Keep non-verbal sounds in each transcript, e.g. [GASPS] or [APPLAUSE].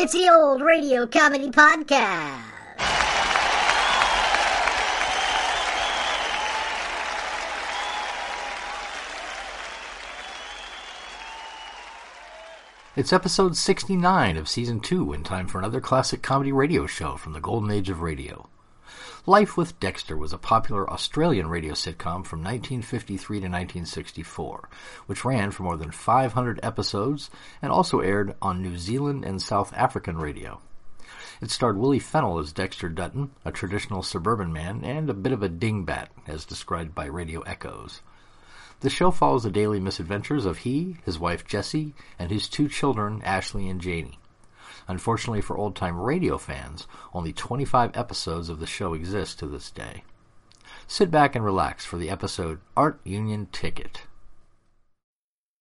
It's the old radio comedy podcast. It's episode 69 of season 2 in time for another classic comedy radio show from the golden age of radio. Life with Dexter was a popular Australian radio sitcom from 1953 to 1964, which ran for more than 500 episodes and also aired on New Zealand and South African radio. It starred Willie Fennell as Dexter Dutton, a traditional suburban man and a bit of a dingbat, as described by Radio Echoes. The show follows the daily misadventures of he, his wife Jessie, and his two children, Ashley and Janie. Unfortunately for old time radio fans, only 25 episodes of the show exist to this day. Sit back and relax for the episode Art Union Ticket.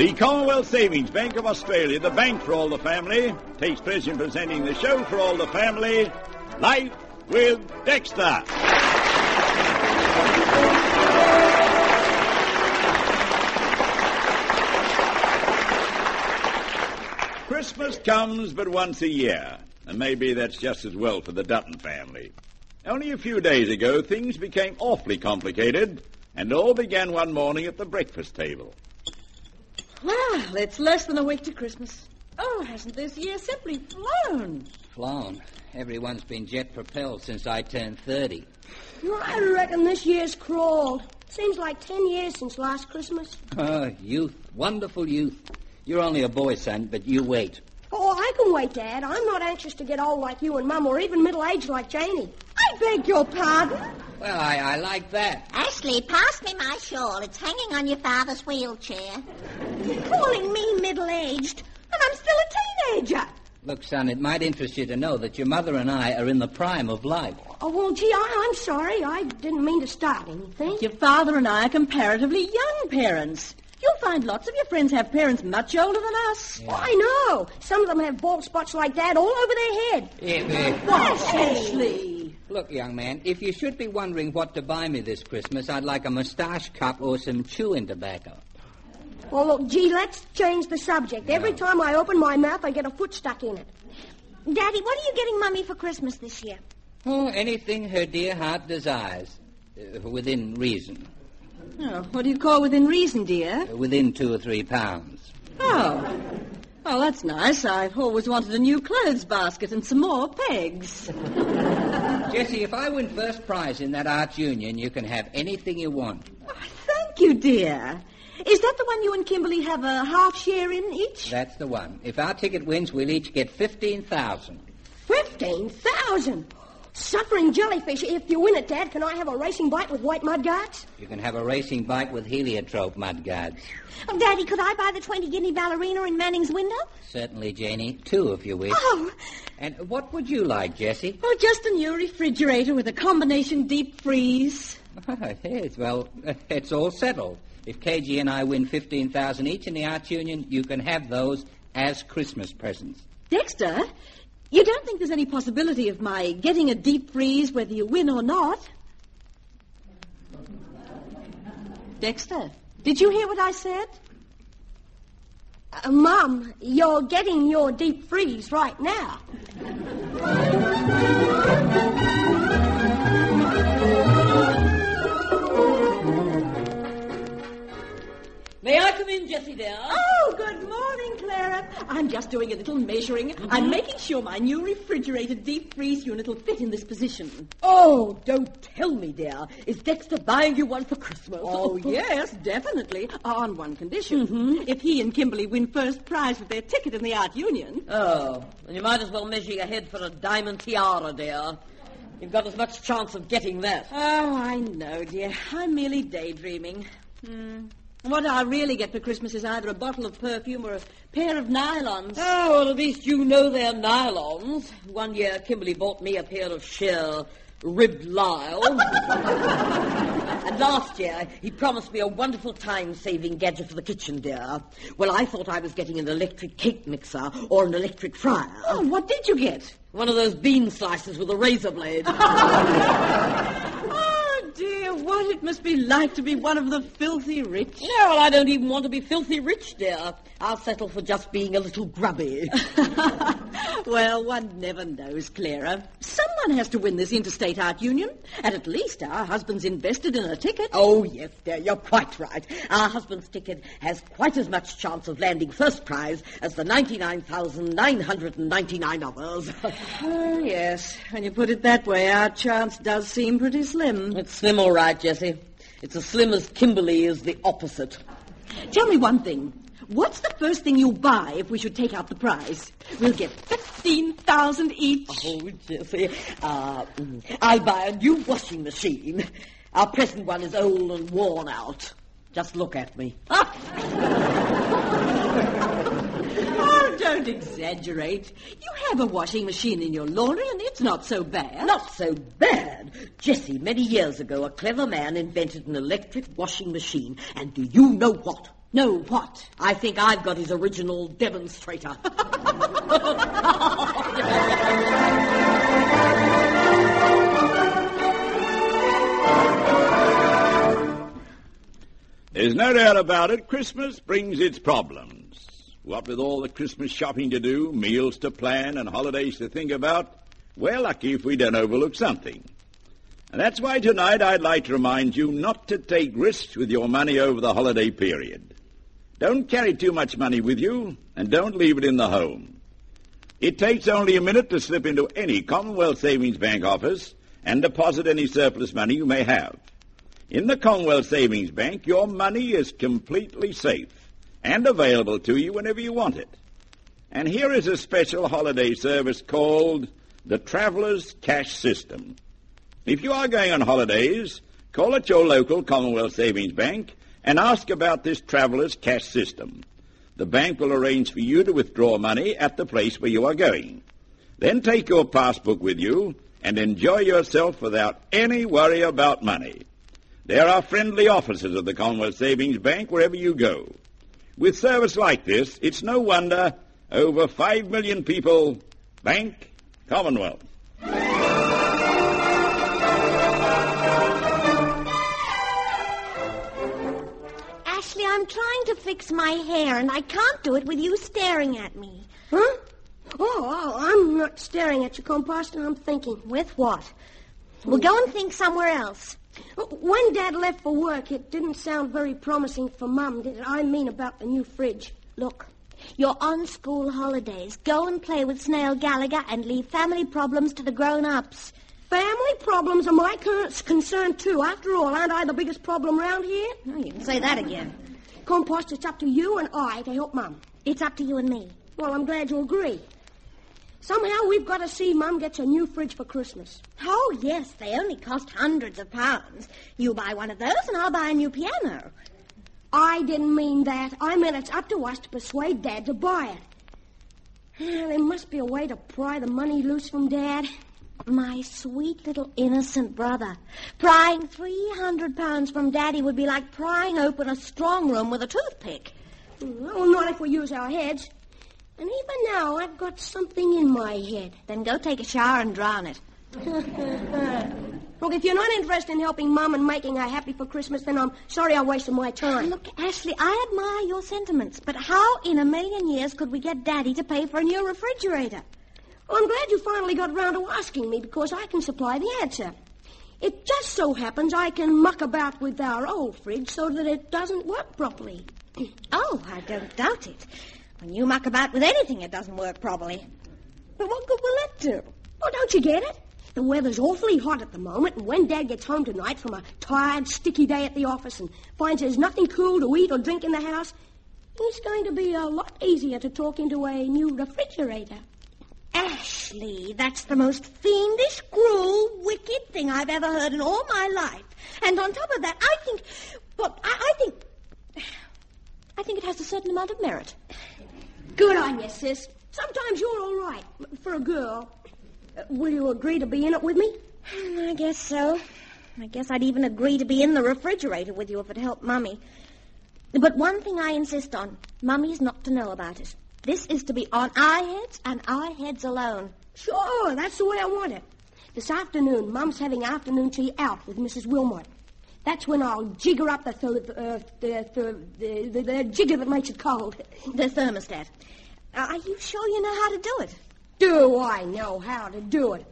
The Commonwealth Savings Bank of Australia, the bank for all the family, takes pleasure in presenting the show for all the family, Life with Dexter. Christmas comes but once a year, and maybe that's just as well for the Dutton family. Only a few days ago, things became awfully complicated, and all began one morning at the breakfast table. Well, it's less than a week to Christmas. Oh, hasn't this year simply flown? Flown. Everyone's been jet propelled since I turned 30. I reckon this year's crawled. Seems like ten years since last Christmas. Oh, youth. Wonderful youth. You're only a boy, son, but you wait. Oh, I can wait, Dad. I'm not anxious to get old like you and Mum, or even middle-aged like Janie. I beg your pardon? Well, I, I like that. Ashley, pass me my shawl. It's hanging on your father's wheelchair. You're calling me middle-aged, and I'm still a teenager. Look, son, it might interest you to know that your mother and I are in the prime of life. Oh, well, gee, I, I'm sorry. I didn't mean to start anything. Your father and I are comparatively young parents. You'll find lots of your friends have parents much older than us. Oh, I know. Some of them have bald spots like that all over their head. If, if- What, Ashley? Look, young man, if you should be wondering what to buy me this Christmas, I'd like a mustache cup or some chewing tobacco. Well, look, gee, let's change the subject. Every time I open my mouth, I get a foot stuck in it. Daddy, what are you getting Mummy for Christmas this year? Oh, anything her dear heart desires, uh, within reason, Oh, what do you call within reason, dear? uh, within two or three pounds. Oh. Oh, that's nice. I've always wanted a new clothes basket and some more pegs. [LAUGHS] Jessie, if I win first prize in that arts union, you can have anything you want. Oh, thank you, dear. Is that the one you and Kimberly have a half share in each? That's the one. If our ticket wins, we'll each get 15,000. 15,000? Suffering jellyfish, if you win it, Dad, can I have a racing bike with white mudguards? You can have a racing bike with heliotrope mudguards. Oh, Daddy, could I buy the 20 guinea ballerina in Manning's window? Certainly, Janie. Two, if you wish. Oh. And what would you like, Jessie? Oh, just a new refrigerator with a combination deep freeze. [LAUGHS] Oh, yes, Well, [LAUGHS] it's all settled. If KG and I win 15000 each in the Arts Union, you can have those as Christmas presents. Dexter, you don't think there's any possibility of my getting a deep freeze whether you win or not? Dexter, did you hear what I said? Uh, Mum, you're getting your deep freeze right now. May I come in, Jessie, dear. Oh, good morning, Clara. I'm just doing a little measuring. Mm-hmm. I'm making sure my new refrigerated deep freeze unit will fit in this position. Oh, don't tell me, dear. Is Dexter buying you one for Christmas? Oh, [LAUGHS] yes, definitely. Ah, on one condition. Mm-hmm. If he and Kimberly win first prize with their ticket in the Art Union. Oh, then you might as well measure your head for a diamond tiara, dear. You've got as much chance of getting that. Oh, I know, dear. I'm merely daydreaming. Hmm. What I really get for Christmas is either a bottle of perfume or a pair of nylons. Oh, well, at least you know they're nylons. One year, Kimberly bought me a pair of sheer ribbed lisle. [LAUGHS] and last year, he promised me a wonderful time-saving gadget for the kitchen, dear. Well, I thought I was getting an electric cake mixer or an electric fryer. Oh, what did you get? One of those bean slicers with a razor blade. [LAUGHS] Dear, what it must be like to be one of the filthy rich. No, well, I don't even want to be filthy rich, dear. I'll settle for just being a little grubby. [LAUGHS] well, one never knows, Clara. Someone has to win this interstate art union, and at least our husband's invested in a ticket. Oh, oh, yes, dear, you're quite right. Our husband's ticket has quite as much chance of landing first prize as the 99,999 others. [LAUGHS] Oh, yes. When you put it that way, our chance does seem pretty slim. it's slim, all right, Jessie. It's as slim as Kimberly is the opposite. Tell me one thing. What's the first thing you'll buy if we should take out the prize? We'll get 15,000 each. Oh, Jessie, uh, I'll buy a new washing machine. Our present one is old and worn out. Just look at me. [LAUGHS] Oh, don't exaggerate. You have a washing machine in your laundry, and it's not so bad. Not so bad. Jessie, many years ago, a clever man invented an electric washing machine. And do you know what? No, what? I think I've got his original demonstrator. There's no doubt about it, Christmas brings its problems. What with all the Christmas shopping to do, meals to plan, and holidays to think about, we're lucky if we don't overlook something. And that's why tonight I'd like to remind you not to take risks with your money over the holiday period. Don't carry too much money with you, and don't leave it in the home. It takes only a minute to slip into any Commonwealth Savings Bank office and deposit any surplus money you may have. In the Commonwealth Savings Bank, your money is completely safe and available to you whenever you want it. And here is a special holiday service called the Traveler's Cash System. If you are going on holidays, call at your local Commonwealth Savings Bank and ask about this Traveller's Cash System. The bank will arrange for you to withdraw money at the place where you are going. Then take your passbook with you and enjoy yourself without any worry about money. There are friendly officers of the Commonwealth Savings Bank wherever you go. With service like this, it's no wonder over five million people bank Commonwealth. I'm trying to fix my hair, and I can't do it with you staring at me. Huh? Oh, oh, I'm not staring at you, Composter. I'm thinking. With what? Well, go and think somewhere else. When Dad left for work, it didn't sound very promising for Mum, did it? I mean about the new fridge. Look, you're on school holidays. Go and play with Snail Gallagher and leave family problems to the grown-ups. Family problems are my concern, too. After all, aren't I the biggest problem round here? Oh, you can say that again. Compost, it's up to you and I to help Mum. It's up to you and me. Well, I'm glad you agree. Somehow we've got to see Mum gets a new fridge for Christmas. Oh, yes, they only cost hundreds of pounds. You buy one of those and I'll buy a new piano. I didn't mean that. I meant it's up to us to persuade Dad to buy it. [SIGHS] There must be a way to pry the money loose from Dad. My sweet little innocent brother. Prying 300 pounds from Daddy would be like prying open a strong room with a toothpick. Well, not if we use our heads. And even now, I've got something in my head. Then go take a shower and drown it. [LAUGHS] Look, if you're not interested in helping Mum and making her happy for Christmas, then I'm sorry I wasted my time. Look, Ashley, I admire your sentiments, but how in a million years could we get Daddy to pay for a new refrigerator? Well, I'm glad you finally got round to asking me because I can supply the answer. It just so happens I can muck about with our old fridge so that it doesn't work properly. [CLEARS THROAT] Oh, I don't doubt it. When you muck about with anything, it doesn't work properly. But what good will that do? Oh, don't you get it? The weather's awfully hot at the moment, and when Dad gets home tonight from a tired, sticky day at the office and finds there's nothing cool to eat or drink in the house, it's going to be a lot easier to talk into a new refrigerator. Ashley, that's the most fiendish, cruel, wicked thing I've ever heard in all my life. And on top of that, I think, well, I, I think, I think it has a certain amount of merit. Good on you, sis. Sometimes you're all right for a girl. Uh, will you agree to be in it with me? [SIGHS] I guess so. I guess I'd even agree to be in the refrigerator with you if it helped Mummy. But one thing I insist on, Mummy's not to know about it. This is to be on our heads and our heads alone. Sure, that's the way I want it. This afternoon, Mum's having afternoon tea out with Mrs. Wilmot. That's when I'll jigger up the th- uh, the, the, the, the, the jigger that makes it cold. [LAUGHS] The thermostat. Are you sure you know how to do it? Do I know how to do it?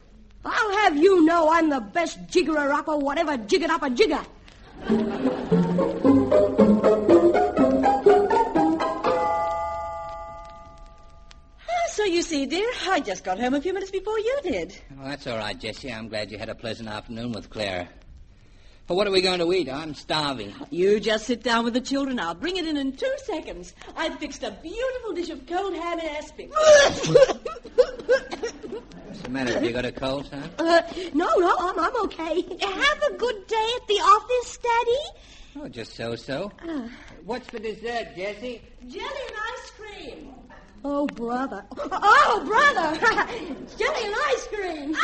I'll have you know I'm the best jiggerer upper whatever jiggered up a jigger. See, dear, I just got home a few minutes before you did. Oh, that's all right, Jessie. I'm glad you had a pleasant afternoon with Clara. But what are we going to eat? I'm starving. You just sit down with the children. I'll bring it in in two seconds. I've fixed a beautiful dish of cold ham and aspic. What's the matter? Have you got a cold, son? Uh, no, no, I'm, I'm okay. Have a good day at the office, Daddy. Oh, just so-so. What's for dessert, Jessie? Jelly and ice cream. Oh, brother. Oh, brother. [LAUGHS] Jelly and ice cream.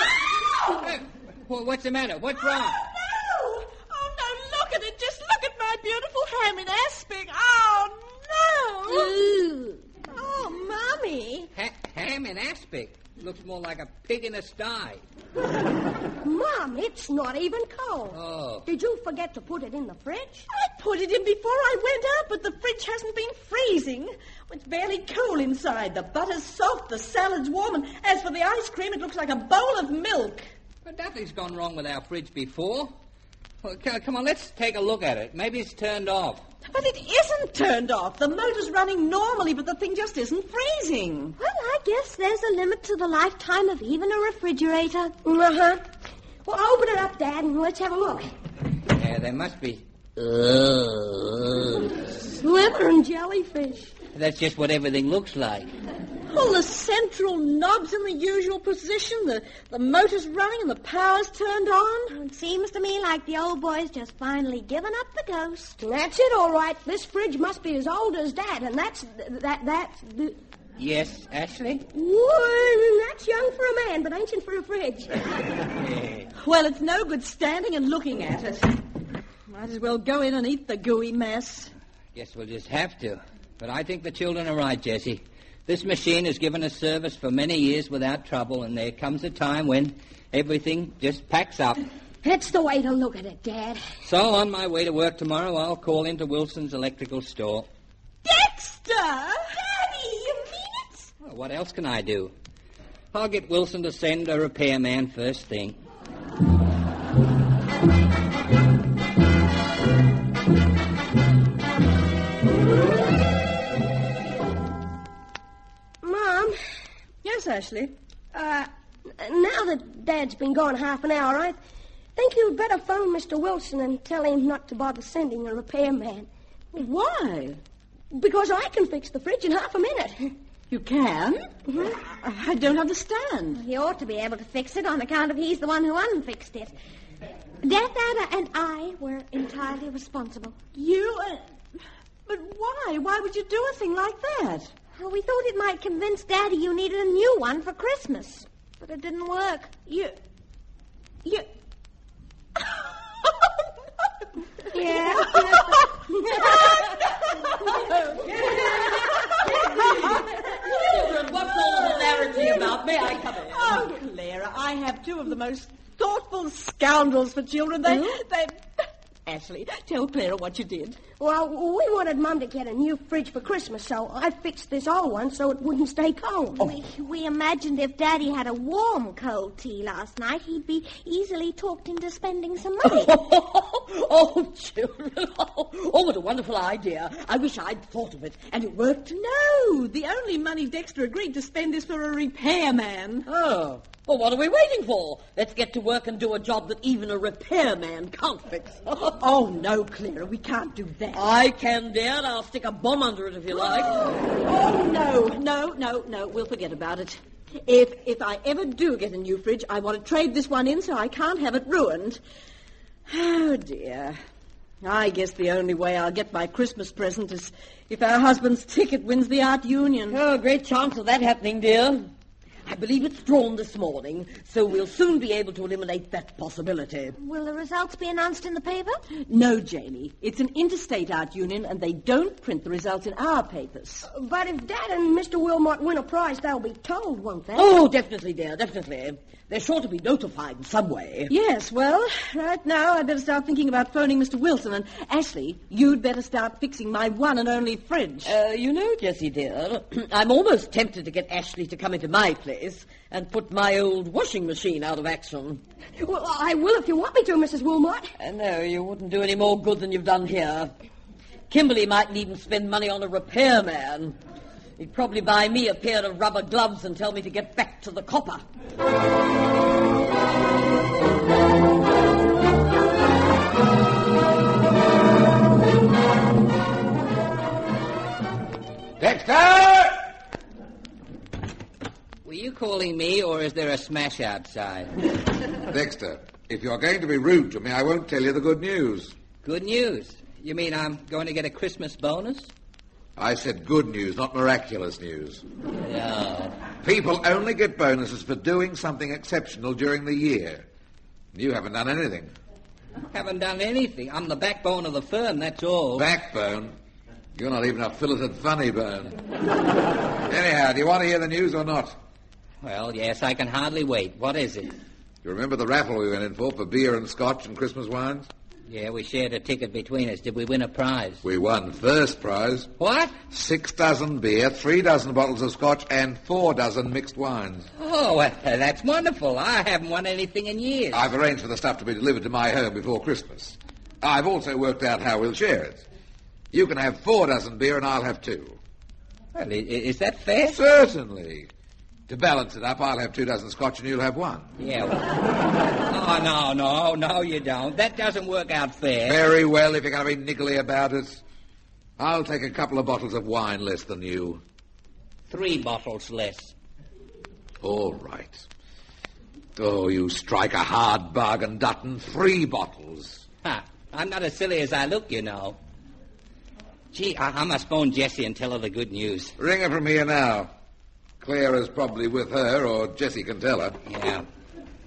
Hey, well, what's the matter? What's oh, wrong? Oh, no! Oh, no, look at it. Just look at my beautiful ham in aspic. Oh, no! Oh, Mommy. Ha- ham and aspic. Looks more like a pig in a sty. [LAUGHS] Mom, it's not even cold. Oh. Did you forget to put it in the fridge? I put it in before I went out, but the fridge hasn't been freezing. It's barely cool inside. The butter's soft, the salad's warm, and as for the ice cream, it looks like a bowl of milk. But nothing's gone wrong with our fridge before. Well, come on, let's take a look at it. Maybe it's turned off. But it isn't turned off. The motor's running normally, but the thing just isn't freezing. Well, I guess there's a limit to the lifetime of even a refrigerator. Uh-huh. Well, open it up, Dad, and let's have a look. Yeah, there must be. Sliver and jellyfish. That's just what everything looks like. All the central knobs in the usual position, the, the motor's running and the power's turned on. It seems to me like the old boy's just finally given up the ghost. That's it, all right. This fridge must be as old as Dad, and that's that that's the. Yes, Ashley? Whoa, that's young for a man, but ancient for a fridge. [LAUGHS] Well, it's no good standing and looking at it. Might as well go in and eat the gooey mess. Guess we'll just have to. But I think the children are right, Jessie. This machine has given us service for many years without trouble, and there comes a time when everything just packs up. That's the way to look at it, Dad. So, on my way to work tomorrow, I'll call into Wilson's electrical store. Dexter! Daddy, you mean it? Well, what else can I do? I'll get Wilson to send a repairman first thing. Yes, Ashley. uh, now that Dad's been gone half an hour, I think you'd better phone Mr. Wilson and tell him not to bother sending a repairman. Why? Because I can fix the fridge in half a minute. You can? I I don't understand. He ought to be able to fix it on account of he's the one who unfixed it. Death Adder and I were entirely responsible. You. Uh, but why? Why would you do a thing like that? Well, we thought it might convince Daddy you needed a new one for Christmas. But it didn't work. You. You. Yeah. Children, what's all the hilarity about? May I come in? Oh, Clara, I have two of the most thoughtful scoundrels for children. They. Hmm? They. Ashley, tell Clara what you did. Well, we wanted Mum to get a new fridge for Christmas, so I fixed this old one so it wouldn't stay cold. We, we imagined if Daddy had a warm cold tea last night, he'd be easily talked into spending some money. [LAUGHS] oh, children. Oh, what a wonderful idea. I wish I'd thought of it. And it worked. No, the only money Dexter agreed to spend is for a repairman. Oh. Well, what are we waiting for? Let's get to work and do a job that even a repairman can't fix. [LAUGHS] Oh, no, Clara, we can't do that. I can, dear, and I'll stick a bomb under it if you like. Oh, oh, no, no, no, no, we'll forget about it. If, if I ever do get a new fridge, I want to trade this one in so I can't have it ruined. Oh, dear. I guess the only way I'll get my Christmas present is if our husband's ticket wins the art union. Oh, great chance of that happening, dear. I believe it's drawn this morning, so we'll soon be able to eliminate that possibility. Will the results be announced in the paper? No, Janie. It's an interstate art union, and they don't print the results in our papers. But if Dad and Mr. Wilmot win a prize, they'll be told, won't they? Oh, definitely, dear, definitely. They're sure to be notified in some way. Yes, well, right now I'd better start thinking about phoning Mr. Wilson. And Ashley, you'd better start fixing my one and only fridge. Uh, you know, Jessie, dear, [CLEARS THROAT] I'm almost tempted to get Ashley to come into my place and put my old washing machine out of action. Well, I will if you want me to, Mrs. Wilmot. Uh, no, you wouldn't do any more good than you've done here. Kimberly mightn't even spend money on a repairman. He'd probably buy me a pair of rubber gloves and tell me to get back to the copper. Dexter! Were you calling me, or is there a smash outside? [LAUGHS] Dexter, if you're going to be rude to me, I won't tell you the good news. Good news. You mean I'm going to get a Christmas bonus? I said good news, not miraculous news. No. People only get bonuses for doing something exceptional during the year. You haven't done anything. Haven't done anything. I'm the backbone of the firm, that's all. Backbone? You're not even a filleted funny bone. [LAUGHS] Anyhow, do you want to hear the news or not? Well, yes, I can hardly wait. What is it? You remember the raffle we went in for for beer and scotch and Christmas wines? Yeah, we shared a ticket between us. Did we win a prize? We won first prize. What? Six dozen beer, three dozen bottles of scotch, and four dozen mixed wines. Oh, well, that's wonderful. I haven't won anything in years. I've arranged for the stuff to be delivered to my home before Christmas. I've also worked out how we'll share it. You can have four dozen beer and I'll have two. Well, is that fair? Certainly. To balance it up, I'll have two dozen scotch and you'll have one. Yeah. well- Oh, no, no, no, you don't. That doesn't work out fair. Very well, if you're going to be niggly about it. I'll take a couple of bottles of wine less than you. Three bottles less. All right. Oh, you strike a hard bargain, Dutton. Three bottles. Ha, I'm not as silly as I look, you know. Gee, I, I must phone Jessie and tell her the good news. Ring her from here now. Clara's probably with her, or Jessie can tell her. Yeah.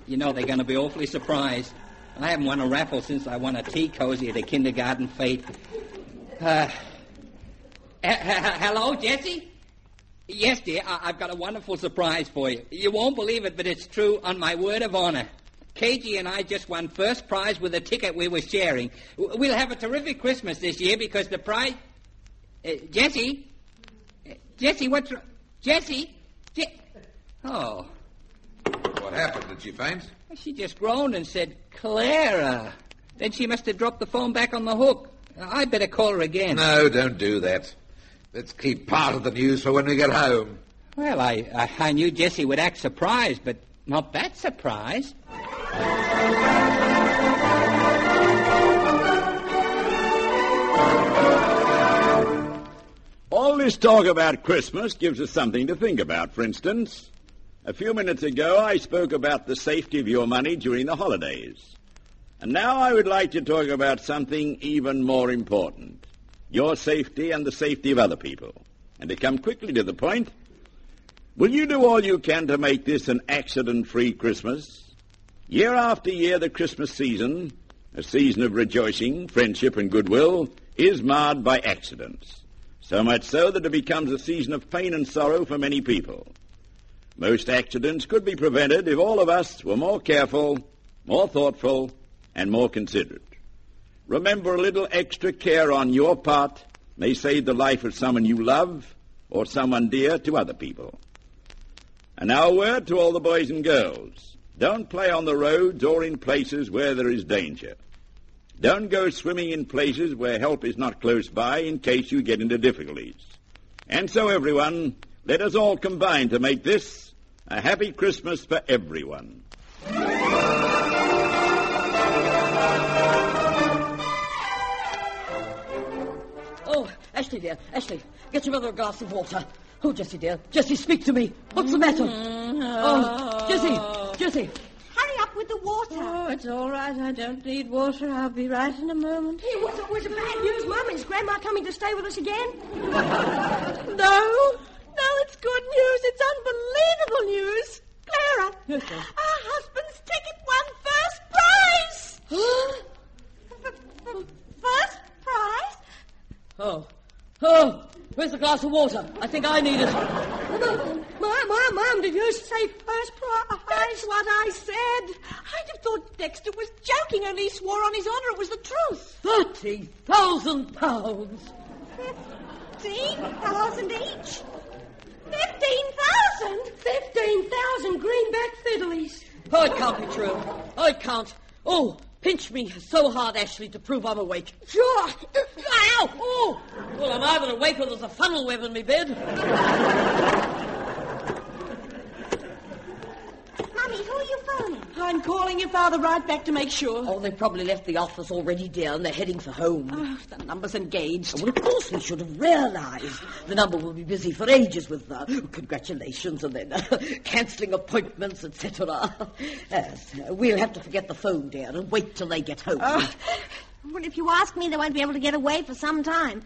You know, they're going to be awfully surprised. I haven't won a raffle since I won a tea cozy at a kindergarten fete. Uh, hello, Jessie? Yes, dear, I- I've got a wonderful surprise for you. You won't believe it, but it's true on my word of honor. KG and I just won first prize with a ticket we were sharing. We'll have a terrific Christmas this year because the prize... Uh, Jessie? Uh, Jessie, what's... Jessie? Je- oh... What happened? Did she faint? She just groaned and said, Clara. Then she must have dropped the phone back on the hook. I'd better call her again. No, don't do that. Let's keep part of the news for when we get home. Well, I, I, I knew Jessie would act surprised, but not that surprised. This talk about Christmas gives us something to think about, for instance. A few minutes ago, I spoke about the safety of your money during the holidays. And now I would like to talk about something even more important. Your safety and the safety of other people. And to come quickly to the point, will you do all you can to make this an accident-free Christmas? Year after year, the Christmas season, a season of rejoicing, friendship, and goodwill, is marred by accidents. So much so that it becomes a season of pain and sorrow for many people. Most accidents could be prevented if all of us were more careful, more thoughtful, and more considerate. remember a little extra care on your part may save the life of someone you love or someone dear to other people. And now a word to all the boys and girls. Don't play on the roads or in places where there is danger. Don't go swimming in places where help is not close by in case you get into difficulties. And so, everyone, let us all combine to make this a happy Christmas for everyone. Oh, Ashley, dear, Ashley, get your mother a glass of water. Oh, Jessie, dear, Jessie, speak to me. What's the matter? Mm-hmm. Oh, Jessie, Jessie. Hurry up with the water. Oh, it's all right. I don't need water. I'll be right in a moment. Hey, what's, what's the bad news, Mum? Is Grandma coming to stay with us again? [LAUGHS] No, no, it's good news. It's unbelievable news. Clara, Yes, sir. our husband's ticket won first prize. [GASPS] first prize? Oh, oh, where's the glass of water? I think I need it. Mum, did you say first prize? That's what I said. I'd have thought Dexter was joking, only he swore on his honor it was the truth. Thirty thousand pounds. Fifteen thousand each. Fifteen thousand? Fifteen thousand greenback fiddlies. Oh, it can't be true. Oh, it can't. Oh, pinch me so hard, Ashley, to prove I'm awake. Sure. Ow! Oh! Well, I'm either awake or there's a funnel web in my bed. Mummy, who are you I'm calling your father right back to make sure. Oh, they've probably left the office already, dear, and they're heading for home. Oh, the number's engaged. Well, of course we should have realized. The number will be busy for ages with uh, congratulations and then uh, [LAUGHS] cancelling appointments, etc. Yes, uh, we'll have to forget the phone, dear, and wait till they get home. Well, if you ask me, they won't be able to get away for some time.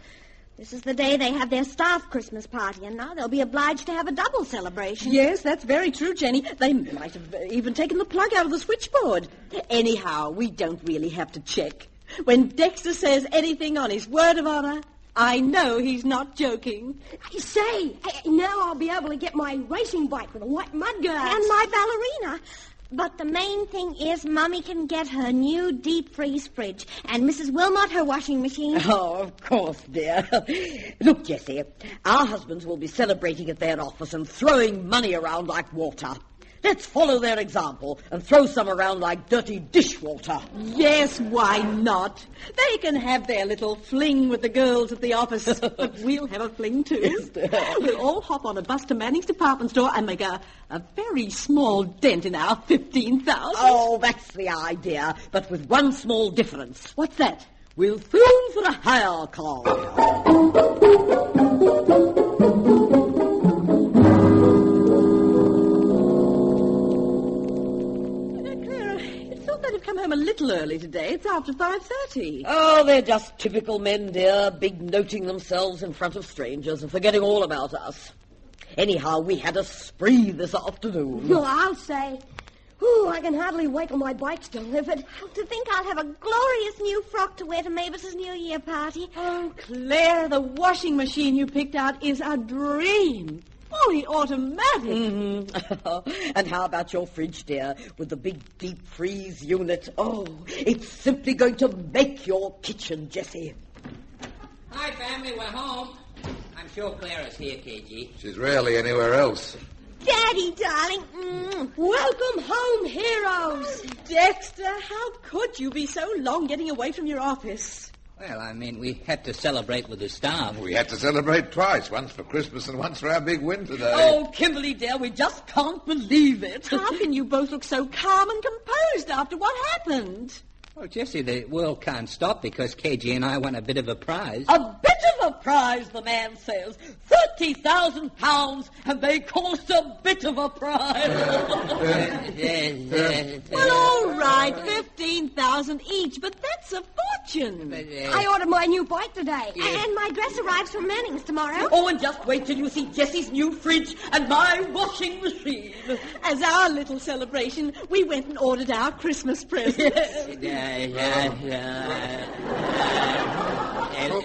This is the day they have their staff Christmas party, and now they'll be obliged to have a double celebration. Yes, that's very true, Jenny. They might have even taken the plug out of the switchboard. Anyhow, we don't really have to check. When Dexter says anything on his word of honor, I know he's not joking. I say, I- now I'll be able to get my racing bike with a white mudguard. And my ballerina. But the main thing is Mummy can get her new deep freeze fridge and Mrs. Wilmot her washing machine. [LAUGHS] Oh, of course, dear. [LAUGHS] Look, Jessie, our husbands will be celebrating at their office and throwing money around like water. Let's follow their example and throw some around like dirty dishwater. Yes, why not? They can have their little fling with the girls at the office, [LAUGHS] but we'll have a fling too. we'll all hop on a bus to Manning's department store and make a, a very small dent in our 15,000. Oh, that's the idea, but with one small difference. What's that? We'll phone for a hire car. Come home a little early today. It's after 5.30. Oh, they're just typical men, dear, big noting themselves in front of strangers and forgetting all about us. Anyhow, we had a spree this afternoon. Well, I'll say. Ooh, I can hardly wait till my bike's delivered. To think I'll have a glorious new frock to wear to Mavis's New Year party. Oh, Claire, the washing machine you picked out is a dream. Fully automatic. Mhm. [LAUGHS] and how about your fridge, dear, with the big deep freeze unit? Oh, it's simply going to make your kitchen, Jessie. Hi, family. We're home. I'm sure Clara's here, KG. She's rarely anywhere else. Daddy, darling. Mm. Welcome home, heroes. Dexter, how could you be so long getting away from your office? Well, I mean, we had to celebrate with the staff. We had to celebrate twice, once for Christmas and once for our big win today. Oh, Kimberly, dear, we just can't believe it. How can you both look so calm and composed after what happened? Oh, Jessie, the world can't stop because KG and I won a bit of a prize. A bit of a prize, the man says. Thirty thousand pounds, and they call it a bit of a prize. [LAUGHS] Well, all right, 15,000 each, but that's a fortune. I ordered my new bike today. And my dress arrives from Manning's tomorrow. oh, and just wait till you see Jessie's new fridge and my washing machine. As our little celebration, we went and ordered our Christmas presents. [LAUGHS]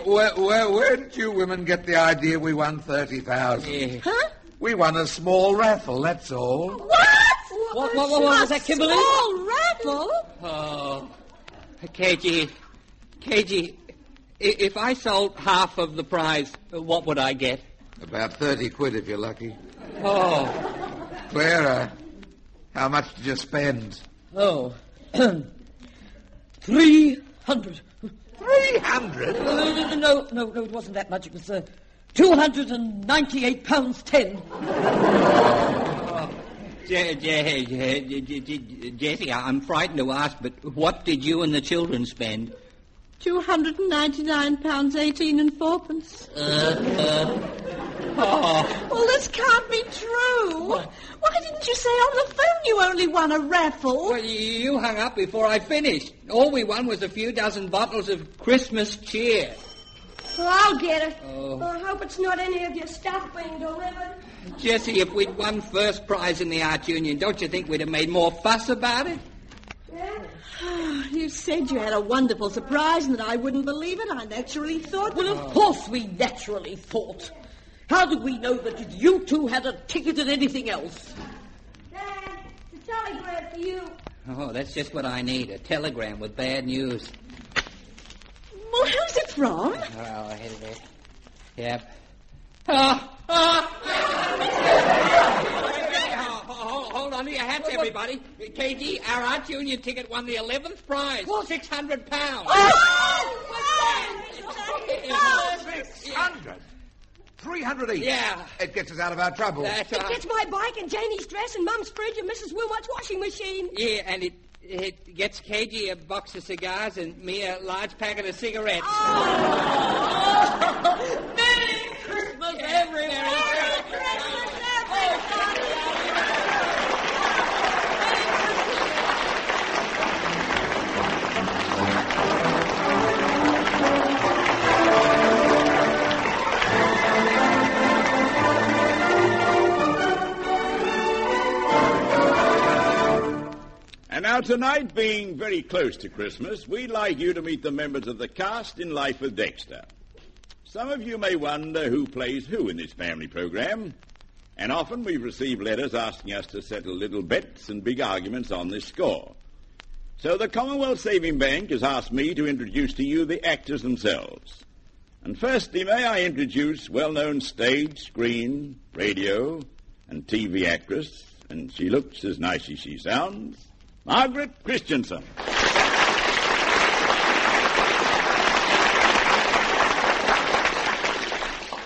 Where, where, where did you women get the idea we won 30,000? huh? We won a small raffle, that's all. What? What, what, what was that, Kimberly? Small raffle? Oh, KG, KG, if I sold half of the prize, what would I get? About 30 quid if you're lucky. Oh, Clara, how much did you spend? Oh. [CLEARS THROAT] Three hundred. 300? No, no, no, no, no, it wasn't that much. It was uh, two hundred and ninety-eight pounds ten. Je- Je- Je- Je- Je- Jessie, I'm frightened to ask, but what did you and the children spend? Two hundred and ninety-nine pounds eighteen and fourpence. Uh, uh, oh, Well, this can't be true. Why didn't you say on the phone you only won a raffle? well, you hung up before I finished. All we won was a few dozen bottles of Christmas cheer. Well, I'll get it. Oh. I hope it's not any of your stuff being delivered. Jessie, if we'd won first prize in the art union, don't you think we'd have made more fuss about it? Yeah? [SIGHS] You said you had a wonderful surprise and that I wouldn't believe it. I naturally thought. Well, of course we naturally thought. How did we know that you two had a ticket and anything else? Dad, it's a telegram for you. Oh, that's just what I need, a telegram with bad news. Well, who's it from? Oh, here it. Yep. Ah, ah. [LAUGHS] Oh, hold, hold on to your hats, everybody. KG, our art union ticket won the 11th prize. 600 pounds. Oh, 600? 300 each? Yeah. It gets us out of our trouble. That's It right. gets my bike and Janie's dress and Mum's fridge and Mrs. Wilmot's washing machine. Yeah, and it it gets KG a box of cigars and me a large packet of cigarettes. Oh. [LAUGHS] tonight, being very close to Christmas, we'd like you to meet the members of the cast in Life with Dexter. Some of you may wonder who plays who in this family program, and often we've received letters asking us to settle little bets and big arguments on this score. So the Commonwealth Saving Bank has asked me to introduce to you the actors themselves. And firstly, may I introduce well-known stage, screen, radio, and TV actress, and she looks as nice as she sounds, Margaret Christensen.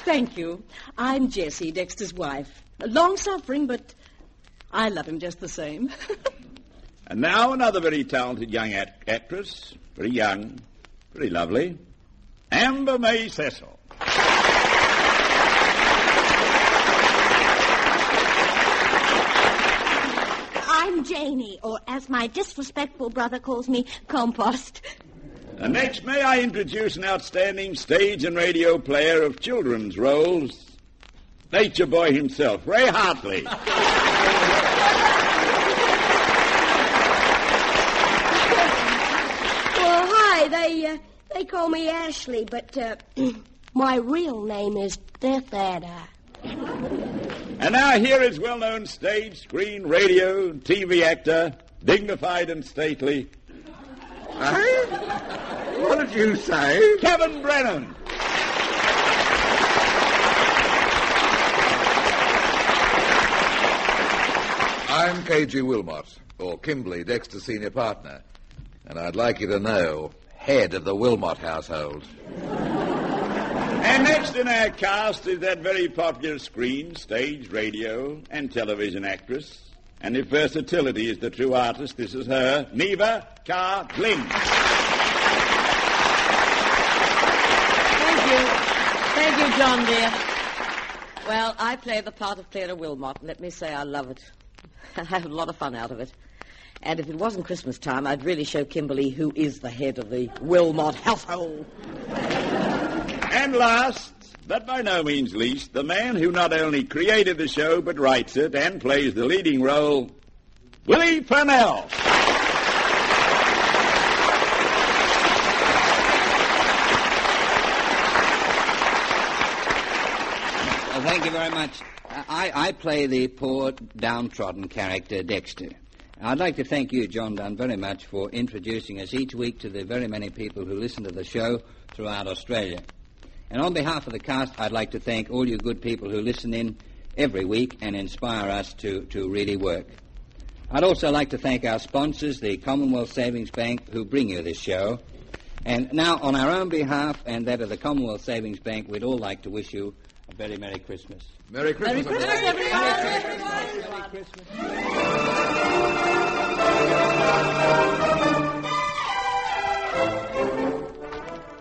Thank you. I'm Jessie, Dexter's wife. Long suffering, but I love him just the same. [LAUGHS] And now another very talented young act- actress, very young, very lovely, Amber May Cecil. I'm Janie, or as my disrespectful brother calls me, compost. And next, may I introduce an outstanding stage and radio player of children's roles, Nature Boy himself, Ray Hartley. Well, hi. They uh, they call me Ashley, but uh, [CLEARS THROAT] my real name is Death Adder. And now here is well-known stage, screen, radio, TV actor, dignified and stately, What did you say? Kevin Brennan. I'm K.G. Wilmot, or Kimberly, Dexter's senior partner. And I'd like you to know, head of the Wilmot household. And next in our cast is that very popular screen, stage, radio, and television actress. And if versatility is the true artist, this is her, Neva Carr Glyn. Thank you. Thank you, John, dear. Well, I play the part of Clara Wilmot, and let me say I love it. [LAUGHS] I have a lot of fun out of it. And if it wasn't Christmas time, I'd really show Kimberly who is the head of the Wilmot household. And last, but by no means least, the man who not only created the show but writes it and plays the leading role, Willie Fennell. Well, thank you very much. I, I play the poor, downtrodden character, Dexter. I'd like to thank you, John Dunn, very much for introducing us each week to the very many people who listen to the show throughout Australia. And on behalf of the cast, I'd like to thank all you good people who listen in every week and inspire us to, to really work. I'd also like to thank our sponsors, the Commonwealth Savings Bank, who bring you this show. And now, on our own behalf and that of the Commonwealth Savings Bank, we'd all like to wish you a very Merry Christmas. Merry Christmas. Merry Christmas, everyone. Merry Christmas.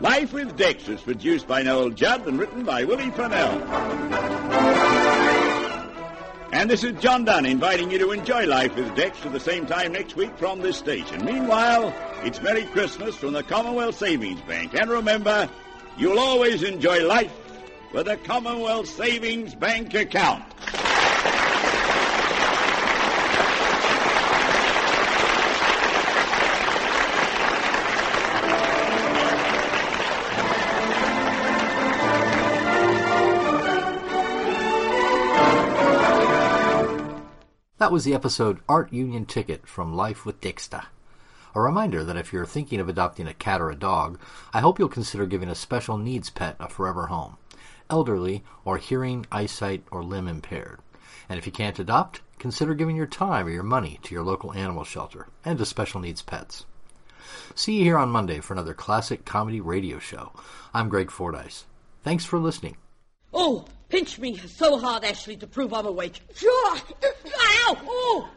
Life with Dex was produced by Noel Judd and written by Willie Fennell. And this is John Dunn inviting you to enjoy Life with Dex at the same time next week from this station. Meanwhile, it's Merry Christmas from the Commonwealth Savings Bank. And remember, you'll always enjoy life with a Commonwealth Savings Bank account. That was the episode Art Union Ticket from Life with Dexter. A reminder that if you're thinking of adopting a cat or a dog, I hope you'll consider giving a special needs pet a forever home, elderly or hearing, eyesight, or limb impaired. And if you can't adopt, consider giving your time or your money to your local animal shelter and to special needs pets. See you here on Monday for another classic comedy radio show. I'm Greg Fordyce. Thanks for listening. Oh, Pinch me so hard, Ashley, to prove I'm awake. Sure. Ow! Oh!